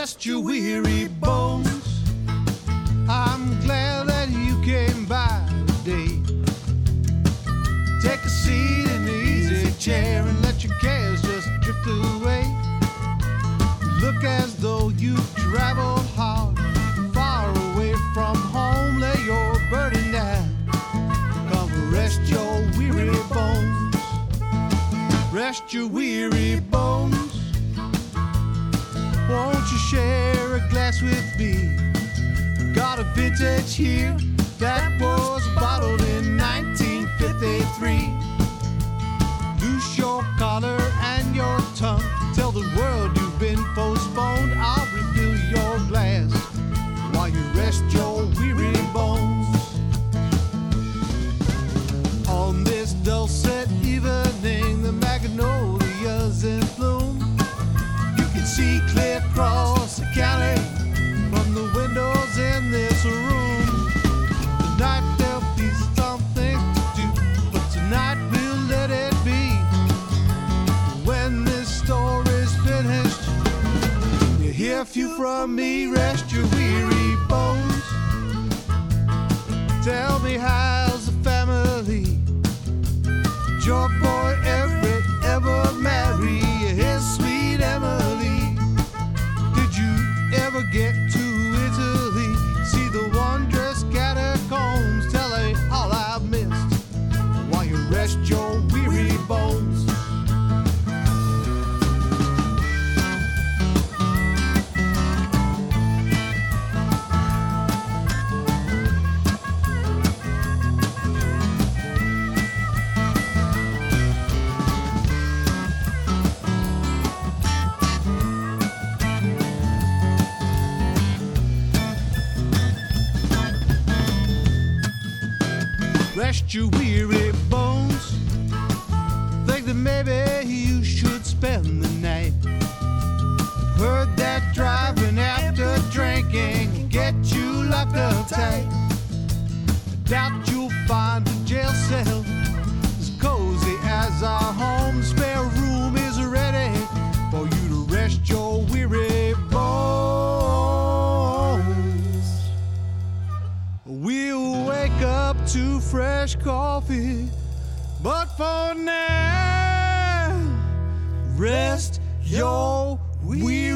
rest your weary bones. I'm glad that you came by today. Take a seat in the easy chair and let your cares just drift away. Look as though you've traveled hard, far away from home. Lay your burden down. Come rest your weary bones. Rest your weary bones. With me? Got a vintage here that was bottled in 1953. Loose your collar and your tongue. Tell the world you've been postponed. I'll refill your glass while you rest your weary bones. On this dulcet few from me. Rest your weary bones. Tell me how's the family? Your boy Everett ever marry his sweet Emily? Did you ever get to Italy? See the wondrous catacombs? Tell me all I've missed while you rest your weary bones. Rest your weary bones. Think that maybe you should spend the night. Heard that driving after drinking can get you locked up tight. Doubt you'll find a jail cell to fresh coffee, but for now, rest your weary.